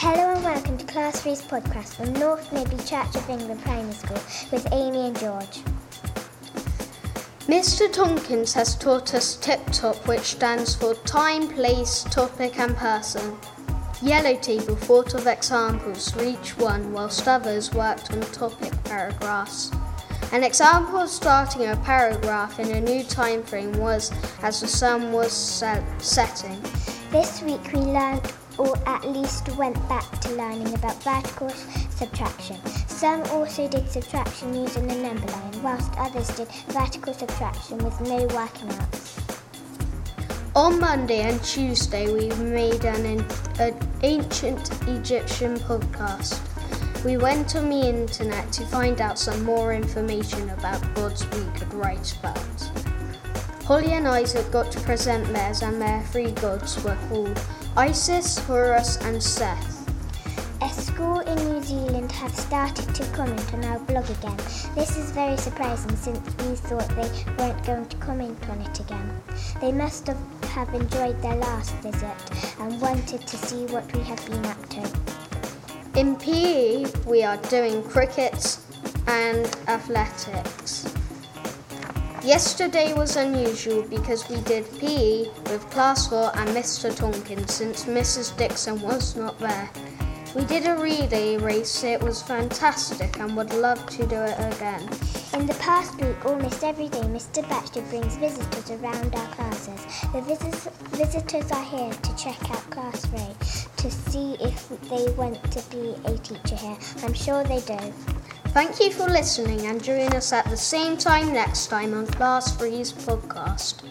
Hello and welcome to Class 3's podcast from North Midley Church of England Primary School with Amy and George. Mr. Tompkins has taught us Tip Top, which stands for time, place, topic, and person. Yellow Table thought of examples for each one, whilst others worked on topic paragraphs. An example of starting a paragraph in a new time frame was as the sun was setting. This week we learned, or at least went back to learning about vertical subtraction. Some also did subtraction using the number line, whilst others did vertical subtraction with no working out. On Monday and Tuesday, we made an, an ancient Egyptian podcast. We went on the internet to find out some more information about gods we could write about. Holly and Isaac got to present theirs, and their three gods were called Isis, Horus, and Seth. A school in New Zealand have started to comment on our blog again. This is very surprising since we thought they weren't going to comment on it again. They must have, have enjoyed their last visit and wanted to see what we have been up to. In PE, we are doing cricket and athletics. Yesterday was unusual because we did PE with Class 4 and Mr. Tompkins since Mrs. Dixon was not there. We did a relay race, it was fantastic and would love to do it again. In the past week, almost every day, Mr. Baxter brings visitors around our classes. The vis- visitors are here to check out Class 3 to see if they want to be a teacher here. I'm sure they do. Thank you for listening and join us at the same time next time on Class 3's podcast.